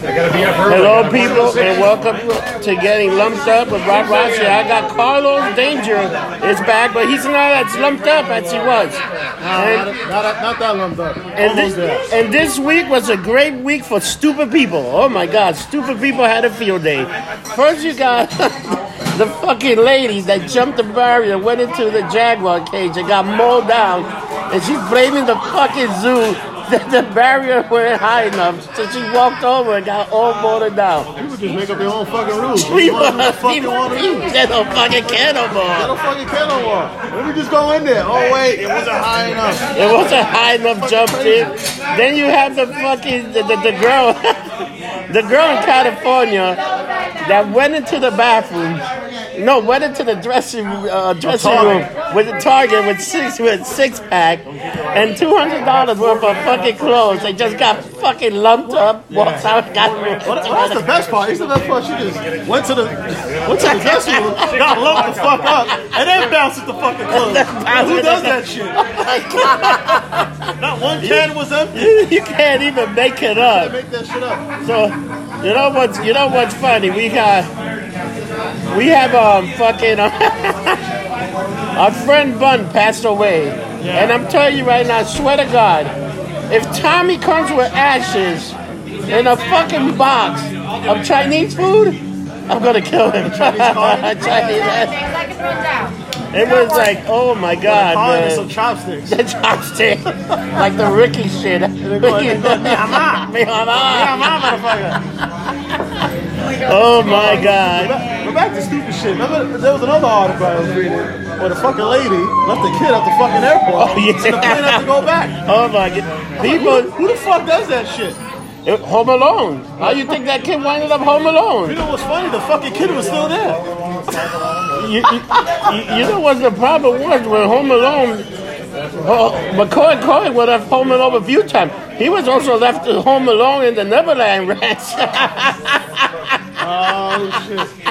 Hello, I'm people, and welcome to getting lumped up with Rob Rossi. I got Carlos Danger is back, but he's not as lumped up as he was. And, Not, not, not that lumped up. and, Almost this, there. and this week was a great week for stupid people. Oh my God, stupid people had a field day. First, you got the fucking lady that jumped the barrier, went into the jaguar cage, and got mowed down, and she's blaming the fucking zoo. That the barrier weren't high enough, so she walked over and got all mowed down. People just make up their own fucking rules. Want fucking to do. They fucking care no I fucking no. Let me just go in there. Oh wait, it wasn't high enough. It wasn't high enough jump in. Then you have the fucking the, the, the girl, the girl in California that went into the bathroom. No, went into the dressing uh, dressing room with a Target with six with six pack and two hundred dollars worth of fucking clothes. They just got fucking lumped up. Walks out, got Well, that's the best part. It's the best part. She just went to the went to the dressing room, got lumped the fuck up, and then bounced the fucking clothes. Who does that shit? Not one can was empty. you can't even make it up. Make that shit up. So, you know what's you know what's funny? We got we have um fucking our friend Bun passed away, and I'm telling you right now, I swear to God, if Tommy comes with ashes in a fucking box of Chinese food, I'm gonna kill him. Chinese ass. It was like, oh my God, Calling it man. some chopsticks. The chopstick, like the Ricky shit. go- they go, "Mi mamá." Mi mamá. Yeah, my motherfucker. Oh my God. But back to stupid shit. Remember, there was another article I was reading where the fucking lady left the kid at the fucking airport. Oh, yeah. And the plane had to go back. Oh my God. People, Who the fuck does that shit? Home Alone. How you think that kid winded up Home Alone? You know what's funny? The fucking kid was still there. You, you, you- know what the problem was when Home Alone. Oh, McCoy Coy would have Home Alone a few times. He was also left at Home Alone in the Neverland Ranch. Oh shit.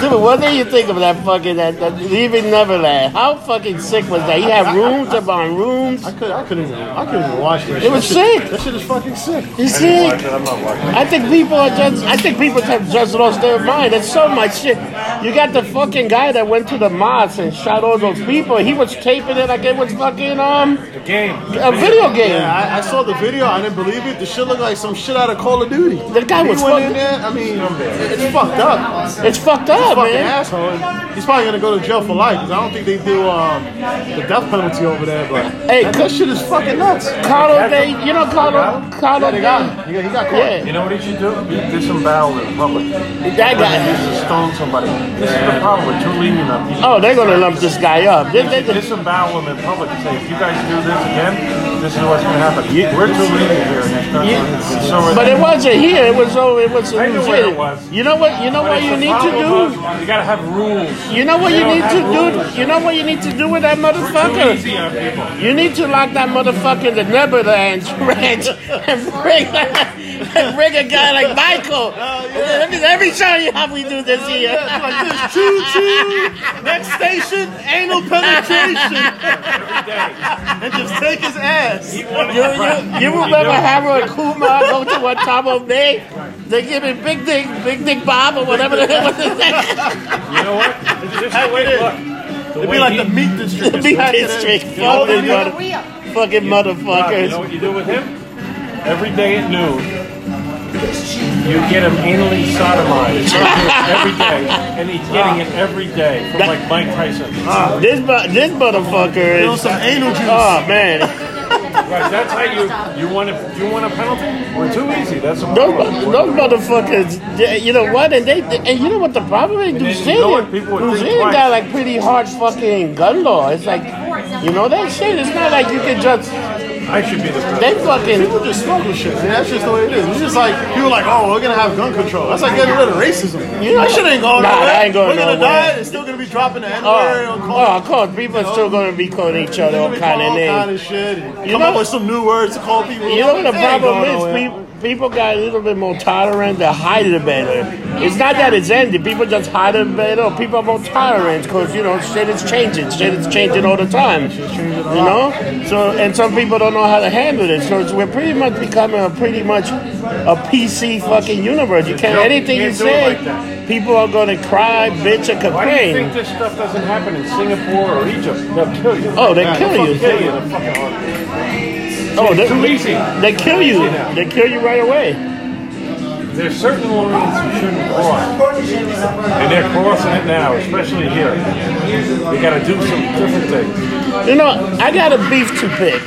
Dude, what do you think of that fucking that, that leaving Neverland? How fucking sick was that? He had rooms upon rooms. I could I couldn't even I couldn't even watch that. It was That shit- sick. That shit is fucking sick. You I see? watch it. I'm not watching. I think people are just. I think people have just lost their mind. There's so much shit. You got the fucking guy that went to the mosque and shot all those people. He was taping it like it was fucking um The game. a video game. Yeah, I, I saw the video. I didn't believe it. The shit looked like some shit out of Call of Duty. The guy was he went in fucking. there. I mean, it's fucked up. It's fucked up, Fucking man. asshole. He's probably gonna go to jail for life because I don't think they do um, the death penalty over there. But Hey, that, that shit is fucking nuts. Carlo Day, you know Carlo, Carlo Yeah, they Day. got him. He got, he got caught. Yeah, You know what he should do? He disembowel in public. that guy. needs to stone somebody. This is the problem. We're too lenient on people. Oh, they're gonna lump this guy up. They- they- they- disembowel him in public and say, if you guys do this again, this is what's going to happen. We're too lenient here in this country. So But it wasn't here. It was over. It was in I New knew where it was. You know what? You know But what you need to do. Of- You got to have rules. You know what They you need have to do? You know what you need to do with that We're too motherfucker? easy on people. You need to lock that motherfucker in the Neverland ranch and bring and bring a guy like Michael. Oh, let, me, let me show you how we do this oh, here. Yeah, like this. Choo choo. Next station, anal penetration. and just take his ass. You, you, you remember Harold and Kumar go to Guantanamo Bay? They give him Big Dick, Big Dick Bob or whatever the hell was his name. You know what? It's just the way, look, the It'd be like he- the meat district. Big Back in District. the- Fuck this You know mother, fucking Rob, you know motherfuckers. what you do with him? Every day at noon, you get him anally sodomized every day, and he's getting it every day from like Mike Tyson. This mu- this motherfucker Feel is. some anal juice. Oh man, Right, that's how you you want a you want a penalty? We're too easy. That's the those those motherfuckers. they- You know what? And they and you know what the problem is? New then you know what? Zealand, would New Zealand got like pretty hard fucking gun law. It's like, you know that shit. It's not like you can just. I should be the president. They fucking. People just smuggle shit. Man. That's just the way it is. It's just like people are like, oh, we're gonna have gun control. That's like getting rid of racism. You know- that shit ain't going Nah, nowhere. that ain't going we're gonna nowhere. die. It's still gonna be dropping the N Oh, word. oh, of course, people are still gonna be calling each other all kind of names. kind of shit. You come know- up with some new words to call people. You know what the problem is? People, people got a little bit more tolerant. They hide it better. It's not that it's ended. People just hide it better. People are more tolerant because you know shit is changing. Shit is changing all the time. You know. So and some people don't know how to handle it. So it's, we're pretty much becoming a pretty much a PC fucking universe. You can't anything you can't do it say. People are gonna cry, bitch, and complain. Why do you think this stuff doesn't happen in Singapore or Egypt? They'll kill you. Oh, they They'll kill you. fucking Kill you. Oh, they, too easy. They kill you. They kill you right away. There's certain lines you shouldn't cross, and they're crossing it now, especially here. They got to do some different things. You know, I got a beef to pick.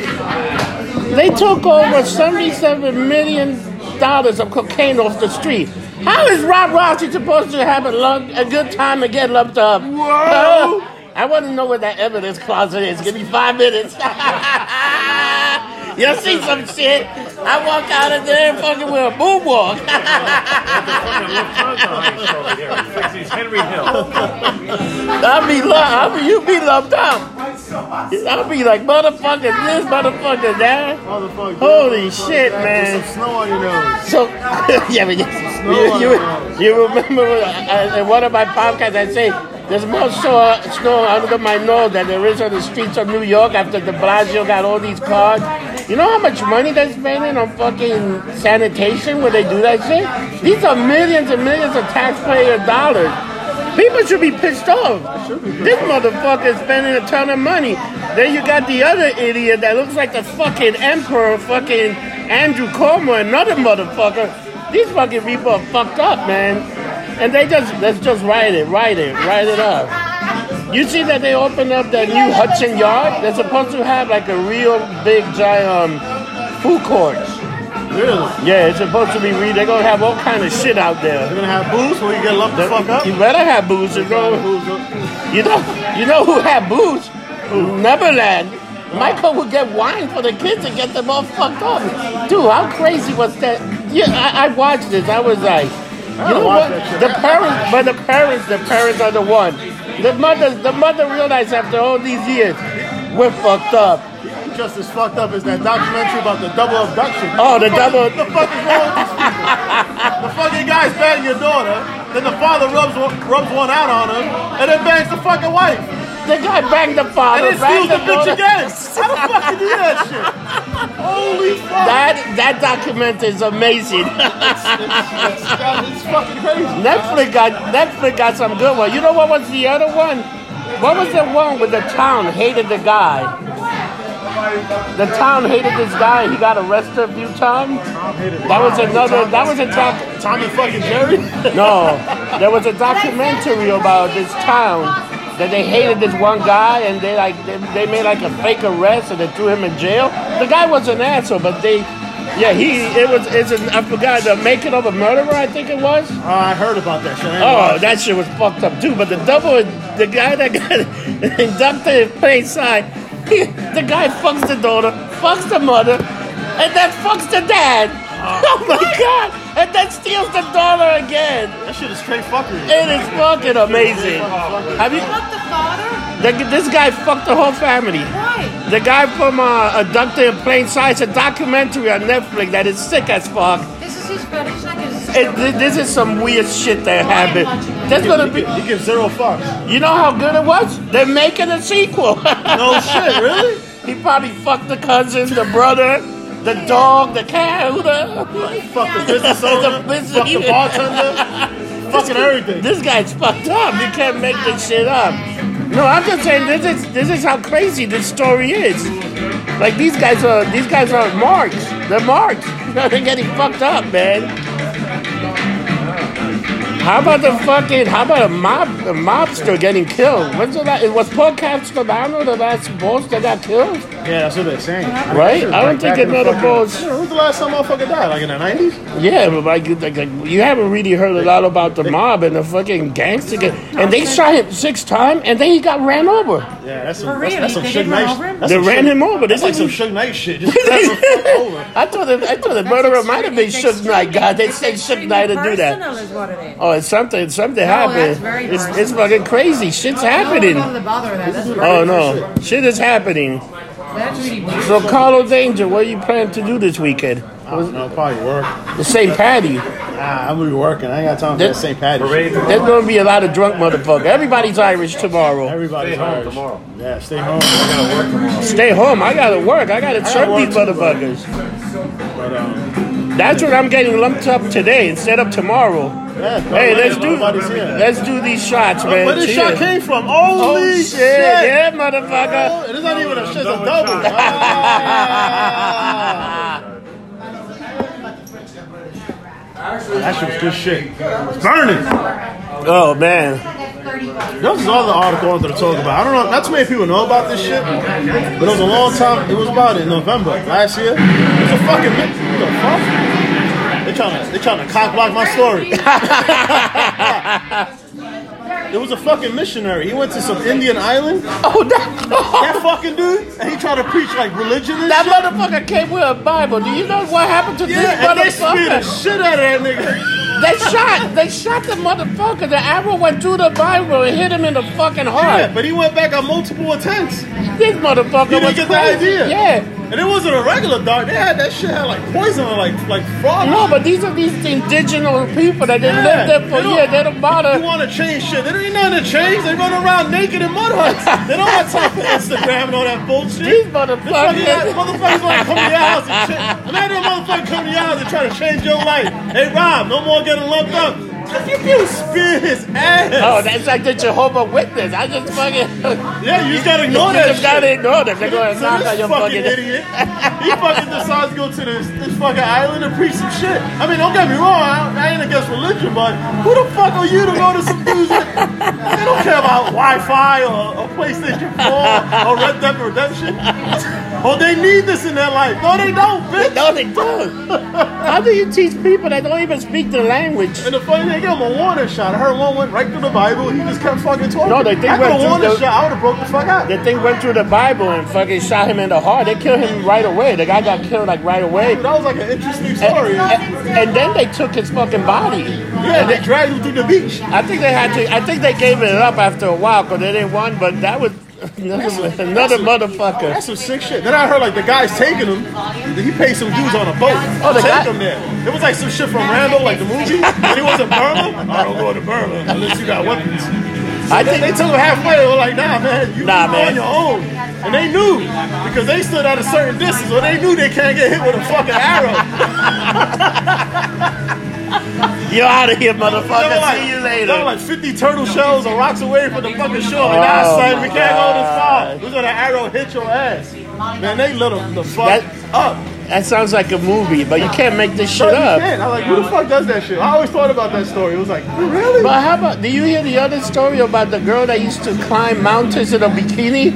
They took over seventy-seven million dollars of cocaine off the street. How is Rob Rossi supposed to have a, a good time and get lumped up? Whoa! I want to know where that evidence closet is. Give me five minutes. You'll see some shit. I walk out of there fucking with a boom walk. Henry Hill. I'll be lu- I'll be, you be lumped up. I'll be like motherfucker this, motherfucker that. Motherfucker. Holy shit, man. some snow on your nose. So, yeah, but you, you, you remember uh, in one of my podcasts I say there's more snow, snow under my nose than there is on the streets of New York after de Blasio got all these cars. You know how much money they're spending on fucking sanitation when they do that shit? These are millions and millions of taxpayer dollars. People should be pissed off. This motherfucker is spending a ton of money. Then you got the other idiot that looks like the fucking emperor, fucking Andrew Cuomo, another motherfucker. These fucking people are fucked up, man. And they just let's just write it, write it, write it up. You see that they opened up that new Hudson Yard? They're supposed to have like a real big giant um, food court. Really? Yeah, it's supposed to be real. They're gonna have all kind of shit out there. They're gonna have booze where you get lumped the fuck up? You better have booze, you know. You know, you know who had booze? Neverland. Michael would get wine for the kids and get them all fucked up. Dude, how crazy was that? Yeah, I, I watched this. I was like, you oh, know what? The parents, but the parents, the parents are the one. The mother, the mother realized after all these years, we're fucked up. Just as fucked up as that documentary about the double abduction. Oh, the double. The fuck is wrong with these people? The fucking guy's banging your daughter, then the father rubs one, rubs one out on her, and then bangs the fucking wife. The guy banged the And father, then steals banged the the bitch daughter. again. How the fuck you do that shit? Holy fuck. That that document is amazing. It's, it's fucking crazy. Netflix got Netflix got some good one. You know what was the other one? What was the one with the town hated the guy? The town hated this guy. He got arrested a few times. That was another. That was a doc. Tom and fucking Jerry? No, there was a documentary about this town that they hated this one guy and they like they, they made like a fake arrest and they threw him in jail. The guy was an asshole, but they. Yeah, he it was it's an, I forgot the making of a murderer I think it was. Oh, I heard about that shit. Oh, that shit was fucked up too. But the double, the guy that got abducted in plain sight, the guy fucks the daughter, fucks the mother, and then fucks the dad. Oh my god! And then steals the daughter again. That shit is straight fuckery. It is fucking amazing. Have you? Fuck the father? The, this guy fucked the whole family. Why? The guy from uh, Abducted in Plain Sight. It's a documentary on Netflix that is sick as fuck. This is his fetish. Like his It, this is some weird shit that happened. There's gonna be. He gives zero fucks. You know how good it was? They're making a sequel. No shit, really? He probably fucked the cousin, the brother, the dog, the cat. Who the? Fuck the business owner. The business- Fuck the bartender. fucking everything. This guy's fucked up. You can't make this shit up. No, I'm just saying this is this is how crazy this story is. Like these guys are these guys are marks. They're marks. They're getting fucked up, man. How about the fucking? How about a mob? A mobster getting killed? When's the last? Was Paul Castellano the last boss that got killed? Yeah, that's what they're saying. Right? I don't think Back in the another fucking- boss. Yeah, When's the last time motherfucker died? Like in the 90s? Yeah, but like, like, like, you haven't really heard a lot about the mob and the fucking gangster. gang- And they shot him six times, and then he got ran over. Yeah, that's some, For that's, real? that's some They Suge did run Knight. over him? that's They some ran Suge- him over. That's This like some is- Suge Knight shit. Just ran the fuck over. I thought the, I thought the murderer might have been It's Suge Knight. God, they say Suge Knight to do that. Personal is what it is. Oh, it's something. Something that's happened. very It's, personal. it's fucking crazy. Shit's happening. No, don't bother with that. That's, Oh no, shit is happening. That's really weird. So, Carlo Danger, what are you planning to do this weekend? I don't know, probably work. The St. Patty. Ah, I'm gonna be working. I ain't got time for that That- St. Patty's. Parade shit. tomorrow. There's gonna be a lot of drunk motherfuckers. Everybody's Irish tomorrow. Everybody's Stay home Irish. tomorrow. Yeah, stay home. I gotta work tomorrow. Stay home. I gotta work. I gotta serve work these too, motherfuckers. But um, That's what I'm getting lumped up today instead of tomorrow. Yeah, Hey, let's do let's do these shots, man. Where this Cheers. shot came from? Holy Oh shit! shit! Yeah, motherfucker. Oh, It is not even a shit, it's a double double. shot. Ah. That shit was good shit. It's burning. Oh man. This is all the article I wanted to talk about. I don't know, not too many people know about this shit, but it was a long time. It was about in November last year. It was a fucking. What the fuck? They trying to they trying to cock block my story. It was a fucking missionary. He went to some Indian island. Oh, that, That fucking dude, and he tried to preach like religion and that shit. motherfucker came with a Bible. Do you know what happened to Yeah, and they this the shit out of that nigga. They shot. They shot the motherfucker. The arrow went through the Bible and hit him in the fucking heart. Yeah, but he went back on multiple attempts. This motherfucker You didn't was get the crazy. idea. Yeah. And it wasn't a regular dart. They had that shit had like poison or like like frog. No, but these are these indigenous people that they Yeah, lived there for they don't- years. They don't bother. You want to change shit? They don't need nothing to change. They run around naked in mud huts. They don't have time for Instagram and all that bullshit. These motherfuckers. motherfuckers want to come to your house and shit. Imagine a motherfucker come to your house and try to change your life. Hey, Rob, no more getting lumped up. You can spear his ass. Oh, that's like the Jehovah Witness. I just fucking. Yeah, you just gotta ignore you that just gotta ignore them. They're going to So knock on your fucking fucking. idiot, he fucking decides to go to this, this fucking island and preach some shit. I mean, don't get me wrong, I, I ain't against religion, but who the fuck are you to go to some dudes that they don't care about Wi-Fi or, or PlayStation 4 or Red Dead Redemption? Oh, they need this in their life. No, they don't, bitch. No, they don't. How do you teach people that don't even speak the language? And the funny thing, they gave him a warning shot. I heard one went right through the Bible. He just kept fucking talking. No, they think After went the through warning the- shot, I would have broke the fuck out. The thing went through the Bible and fucking shot him in the heart. They killed him right away. The guy got killed like right away. That was like an interesting story. and- and then they took his fucking body. Yeah, and they dragged him through the beach. I think they had to. I think they gave it up after a while because they didn't want. But that was another, another motherfucker. That's some sick shit. Then I heard like the guy's taking him. He paid some dudes on a boat. Oh, the to guy- take him there. It was like some shit from Rambo, like the movie. And he wasn't Burma. I don't go to Burma unless you got weapons. I think they took him halfway. They were like, Nah, man, you Nah, man. on your own. And they knew because they stood at a certain distance, or they knew they can't get hit with a fucking arrow. you're out of here, motherfucker. like, See you They were later. like 50 turtle shells or rocks away from the fucking shore. Like, nah, Oh, son, we can't go this far. We're gonna arrow hit your ass. Man, they lit him the fuck That- up. That sounds like a movie, but you can't make this No, shit you up. can't. I'm like, who the fuck does that shit? I always thought about that story. It was like, oh, really? But how about? Do you hear the other story about the girl that used to climb mountains in a bikini?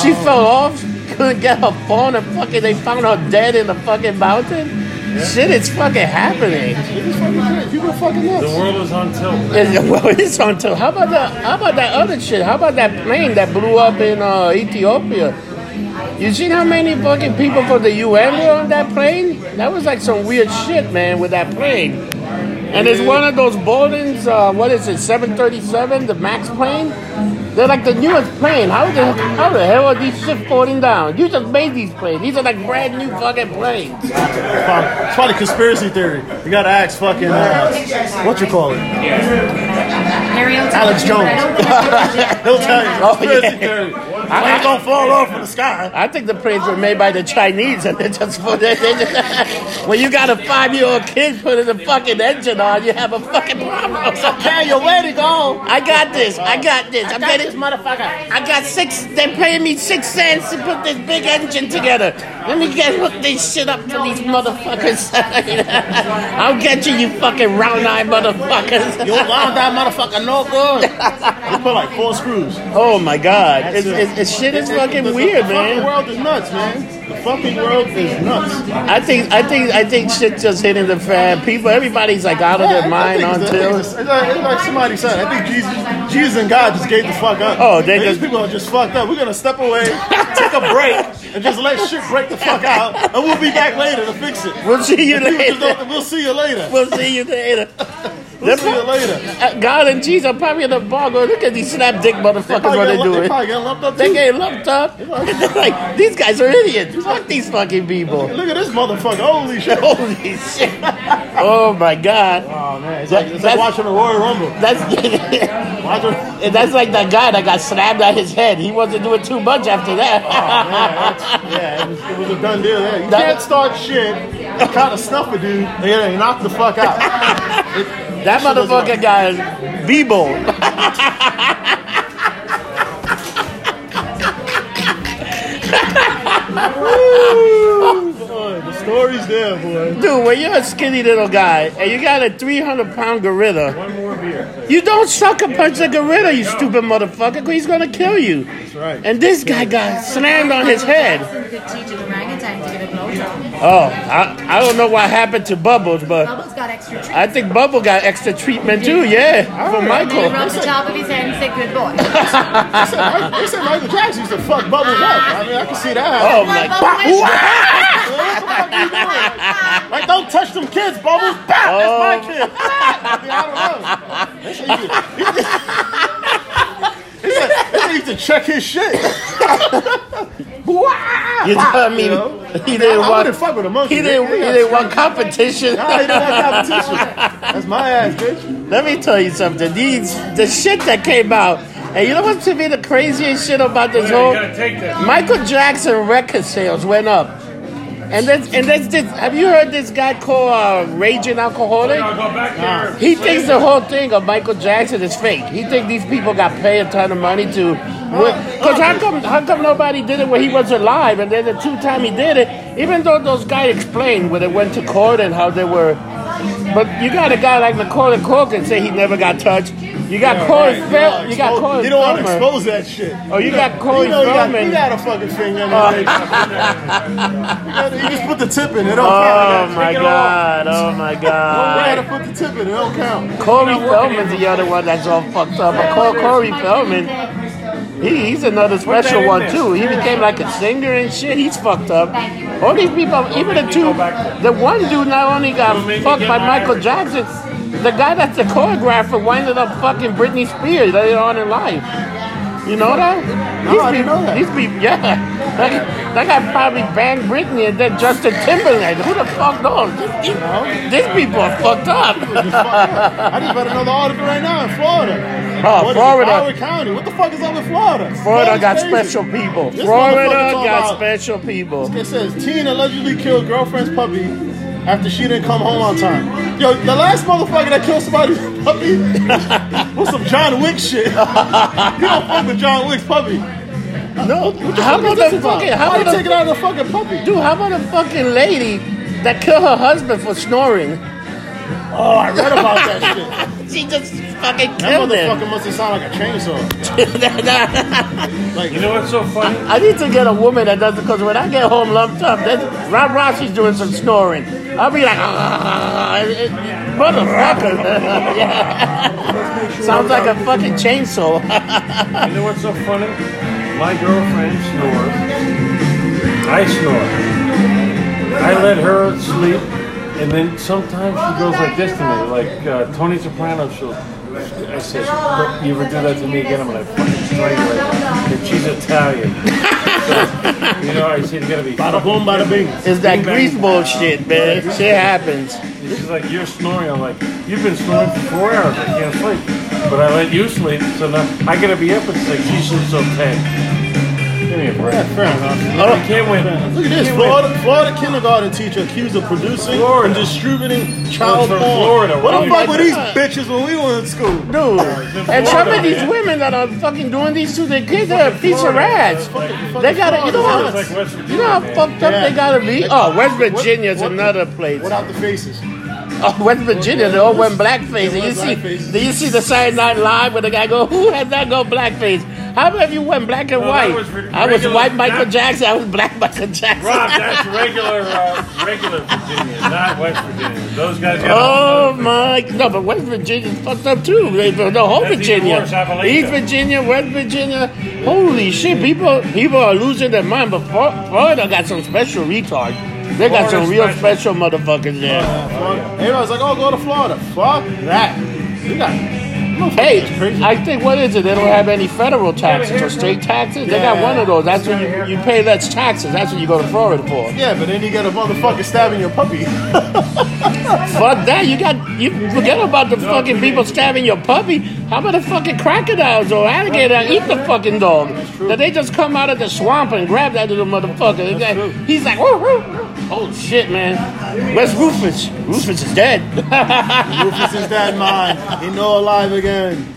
She fell off, couldn't get her phone, and fucking they found her dead in the fucking mountain. Shit, it's fucking happening. It's fucking crazy. People are fucking The world is on tilt. It's, well, it's on to. How about that? How about that other shit? How about that plane that blew up in uh, Ethiopia? You seen how many fucking people from the UN were on that plane? That was like some weird shit, man, with that plane. And it's one of those Boeing's, uh, what is it, 737, the MAX plane? They're like the newest plane. How the how the hell are these shit falling down? You just made these planes. These are like brand new fucking planes. It's probably, conspiracy theory. You gotta ask fucking, uh, what you call it? Alex Jones. He'll tell you. Oh, Conspiracy yeah. theory. I ain't gonna fall off from the sky. I think the planes were made by the Chinese, and they just put it. They when you got a five-year-old kid putting the fucking engine on, you have a fucking problem. Okay, you're ready to go. I got this. I got this. I'm getting motherfucker. I got six. They're paying me six cents to put this big engine together. Let me get hook this shit up for these motherfuckers. I'll get you, you fucking round-eyed motherfuckers. You round that motherfucker no good. You put like four screws. Oh my god, it's, it's, it's shit is fucking the, weird, the fucking man. world is nuts, man. The fucking world is nuts. I think I think I think shit just hitting the fan. People, everybody's like out of Yeah, their mind on it's- I think until. it's, like, it's like somebody said. I think Jesus, Jesus and God just gave the fuck up. Oh, they These just- people are just fucked up. We're gonna step away, take a break, and just let shit break the fuck out, and we'll be back later to fix it. We'll see you just later. We'll see you later. We'll see you later. We'll see you later. Uh, God and Jesus are probably in the bar going, look at these slap dick motherfuckers what they They doing. probably get lumped up They get lumped up. like, these guys are idiots. Fuck these fucking people. Look at this motherfucker. Holy shit. Holy shit. Oh my God. Oh man, it's like, it's like watching a Royal Rumble. That's Watching, And that's like that guy that got slammed on his head. He wasn't doing too much after that. yeah, it was, it was a done deal. Yeah, you That- can't start shit, kind of snuff a dude, and yeah, you knock the fuck out. That motherfucker got Bebo. Boy, the story's there, boy. Dude, when you're a skinny little guy and you got a 300 pound gorilla, One more beer. you don't sucker punch the gorilla, you stupid motherfucker, 'cause he's gonna kill you. That's right. And this guy got slammed on his head. You could teach an orangutan to give a blowjob. Oh, I, I don't know what happened to Bubbles, but Bubbles got extra treatment. I think Bubble got extra treatment too, yeah, from He Michael. rubbed the top of his head and said, good boy. They said, Michael, they said Michael Jackson used to fuck Bubbles up. I mean, I can see that. Oh my Bubbles god. What the you doing? Like, don't touch them kids, Bubbles. Bah, that's my oh. kid. I mean, I don't know. They said he used to- He said he said he used to check his shit. You tell me You know? he didn't I want wouldn't fuck with a monkey. he didn't he didn't want competition. Nah, he didn't want competition. That's my ass, bitch. Let me tell you something. These the shit that came out, and you know what's to be the craziest shit about this You whole gotta take this. Michael Jackson record sales went up. And then and then this have you heard this guy called uh, Raging Alcoholic? I'll go back there. He thinks the whole thing of Michael Jackson is fake. He thinks these people got paid a ton of money to. Because how come, how come nobody did it when he was alive? And then the two time he did it, even though those guys explained when they went to court and how they were. But you got a guy like Macaulay Culkin say he never got touched. You got Corey Right, Fel- you You got Corey You don't want to expose that shit. Oh, you got Corey You know, you got, Feldman. you got a fucking finger in the you, got, you just put the tip in, it don't Oh count. my god! Oh my off. You gotta put the tip in, it don't count. Corey Feldman's the other one that's all fucked up. But Cor- Corey Feldman, he, he's another special one there. too. He became like a singer and shit. He's fucked up. All these people, even the two, the one dude not only got fucked by Michael Jackson, the guy that's the choreographer winded up fucking Britney Spears later on in life. You know that? Oh, no, I didn't know that. These people, yeah. That, that guy probably banged Britney and then Justin Timberlake. Who the fuck knows? These, these people are fucked up. I just better know the article right now in Florida. Oh, What Florida. Broward County. What the fuck is up with Florida? Florida got crazy. special people. This Florida got special people. It says teen allegedly killed girlfriend's puppy after she didn't come home on time. Yo, the last motherfucker that killed somebody's puppy was some John Wick shit. you don't fuck with John Wick's puppy. No, how the about fuck is the this about? fucking? How about taking the, out the fucking puppy? dude? How about a fucking lady that killed her husband for snoring? Oh, I read about that shit. She just fucking That killed him. motherfucker must have sounded like a chainsaw. Like, You know what's so funny? I need to get a woman that does it because when I get home lumped up, that's, Rob Rossi's doing some snoring. I'll be like, ah, it- it- motherfucker. yeah. Sounds like a fucking chainsaw. You know what's so funny? My girlfriend snores. I snore. I let her sleep, and then sometimes she goes like this to me, like uh, Tony Soprano. She'll. I said, "Don't you ever do that to me again? I'm gonna fucking strike you right now." She's Italian. So, you know, I said, you gotta be. bada boom, bada bing. It's that Bing, bang. grease bullshit, man. Shit happens. And She's like, you're snoring. I'm like, you've been snoring for four hours. I can't sleep. But I let you sleep, so now I gotta be up at six. She sleeps till ten. Give me a break. Yeah, fair enough. I can't win. Look at this. Florida, Florida kindergarten teacher accused of producing Florida. and distributing child from porn. Florida. What the fuck were these bitches when we were in school? Dude, and some of these women that are fucking doing these to their kids, they're a piece of ass. They gotta, you know how, like West Virginia, you know how fucked up Yeah. they gotta be? Oh, West Virginia's what- another place. Without the faces. Oh, West Virginia, they all went blackface. And you see, blackface. do you see the Saturday Night Live where the guy go, "Who has that go blackface? How about if you went black and Well, that white? was re- I was white Michael that- Jackson. I was black Michael Jackson. Rob, that's regular, uh, regular Virginia, not West Virginia. Those guys got Oh my! No, but West Virginia's fucked up too. They- The whole That's Virginia, worse, East Virginia, West Virginia. Holy shit! People, people are losing their mind. But Flor- Florida got some special retard. They got some real special. special motherfuckers there. Florida. Everybody's like, oh, go to Florida. Fuck that. You got. Hey, I think what is it? They don't have any federal taxes or state taxes. They got one of those. That's when you, you pay less taxes. That's what you go to Florida for. Yeah, but then you get a motherfucker stabbing your puppy. Fuck that. You got you forget about the fucking people stabbing your puppy. How about the fucking crocodiles or alligator eat the fucking dog? That they just come out of the swamp and grab that little motherfucker. Got- He's like, woo, woo. Oh shit, man. Where's Rufus? Rufus is dead. Rufus is dead, man. He no alive again.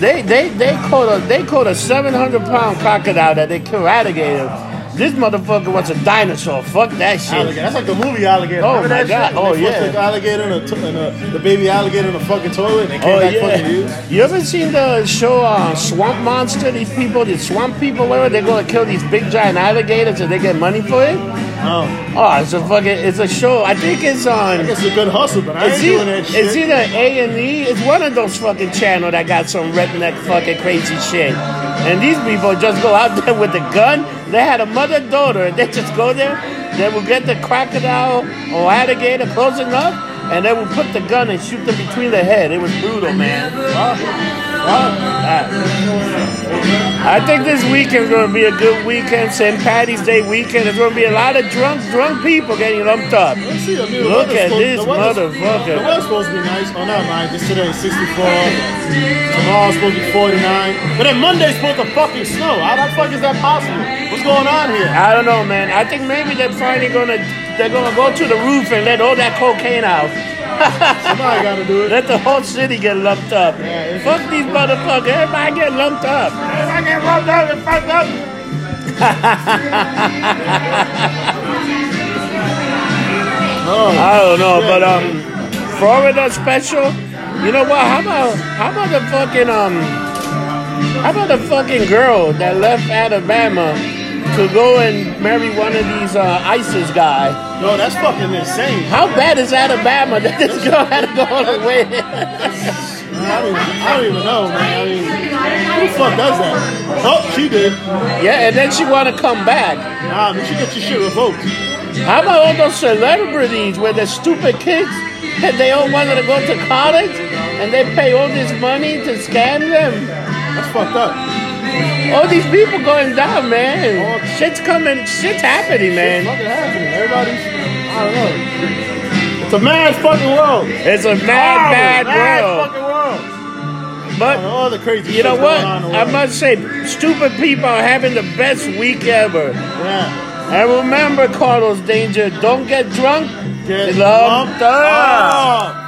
They they they caught a they caught a seven hundred pound crocodile that they alligator. This motherfucker was a dinosaur. Fuck that shit. Alligator. That's like the movie Alligator. Oh, Remember my that God. shit? Oh, yeah. The alligator a to- and a, the baby alligator in a fucking toilet. And they came Oh back fucking yeah. used. You ever seen the show uh, Swamp Monster? These people, these swamp people, whatever, they're gonna kill these big giant alligators and they get money for it. Oh, Oh, it's a fucking, it's a show. I think it's on. I guess it's a good hustle, but I ain't It's, doing that shit. it's either A and E. It's one of those fucking channel that got some redneck fucking crazy shit. And these people just go out there with the gun. They had a mother daughter, and they just go there. They will get the crocodile or alligator close enough, and they will put the gun and shoot them between the head. It was brutal, man. I think this weekend's gonna be a good weekend. St. Patty's Day weekend. There's gonna be a lot of drunk, drunk people getting lumped up. Let's see. I mean, Look at supposed- this the motherfucker. The weather's supposed to be nice. Oh, no, mind. Just today, 64. Tomorrow's supposed to be 49. But then Monday's supposed to fucking snow. How the fuck is that possible? What's going on here? I don't know, man. I think maybe they're finally gonna they're gonna go to the roof and let all that cocaine out. Somebody got to do it. Let the whole city get lumped up. it's- Fuck these motherfuckers. Everybody get lumped up. Everybody get lumped up and fucked up. I don't know, but um, Florida special. You know what? How about how about the fucking um, how about the fucking girl that left Alabama to go and marry one of these uh, ISIS guy? Yo, that's fucking insane. How bad is Alabama that this girl had to go on a way? I don't, even, I don't even know, man. I mean, who the fuck does that? Oh, she did. yeah, and then she want to come back. Nah, man, she get your shit revoked. How about all those celebrities with the stupid kids and they all wanted to go to college and they pay all this money to scam them? That's fucked up. All these people going down, man. Shit's coming, shit's happening, man. fucking happening. Everybody's, I don't know. It's a mad fucking world. It's a mad, bad mad world. fucking world. But All the crazy you know what? going on in the I must say, stupid people are having the best week ever. Yeah. And remember, Carlos Danger, don't get drunk, Get lumped up. up.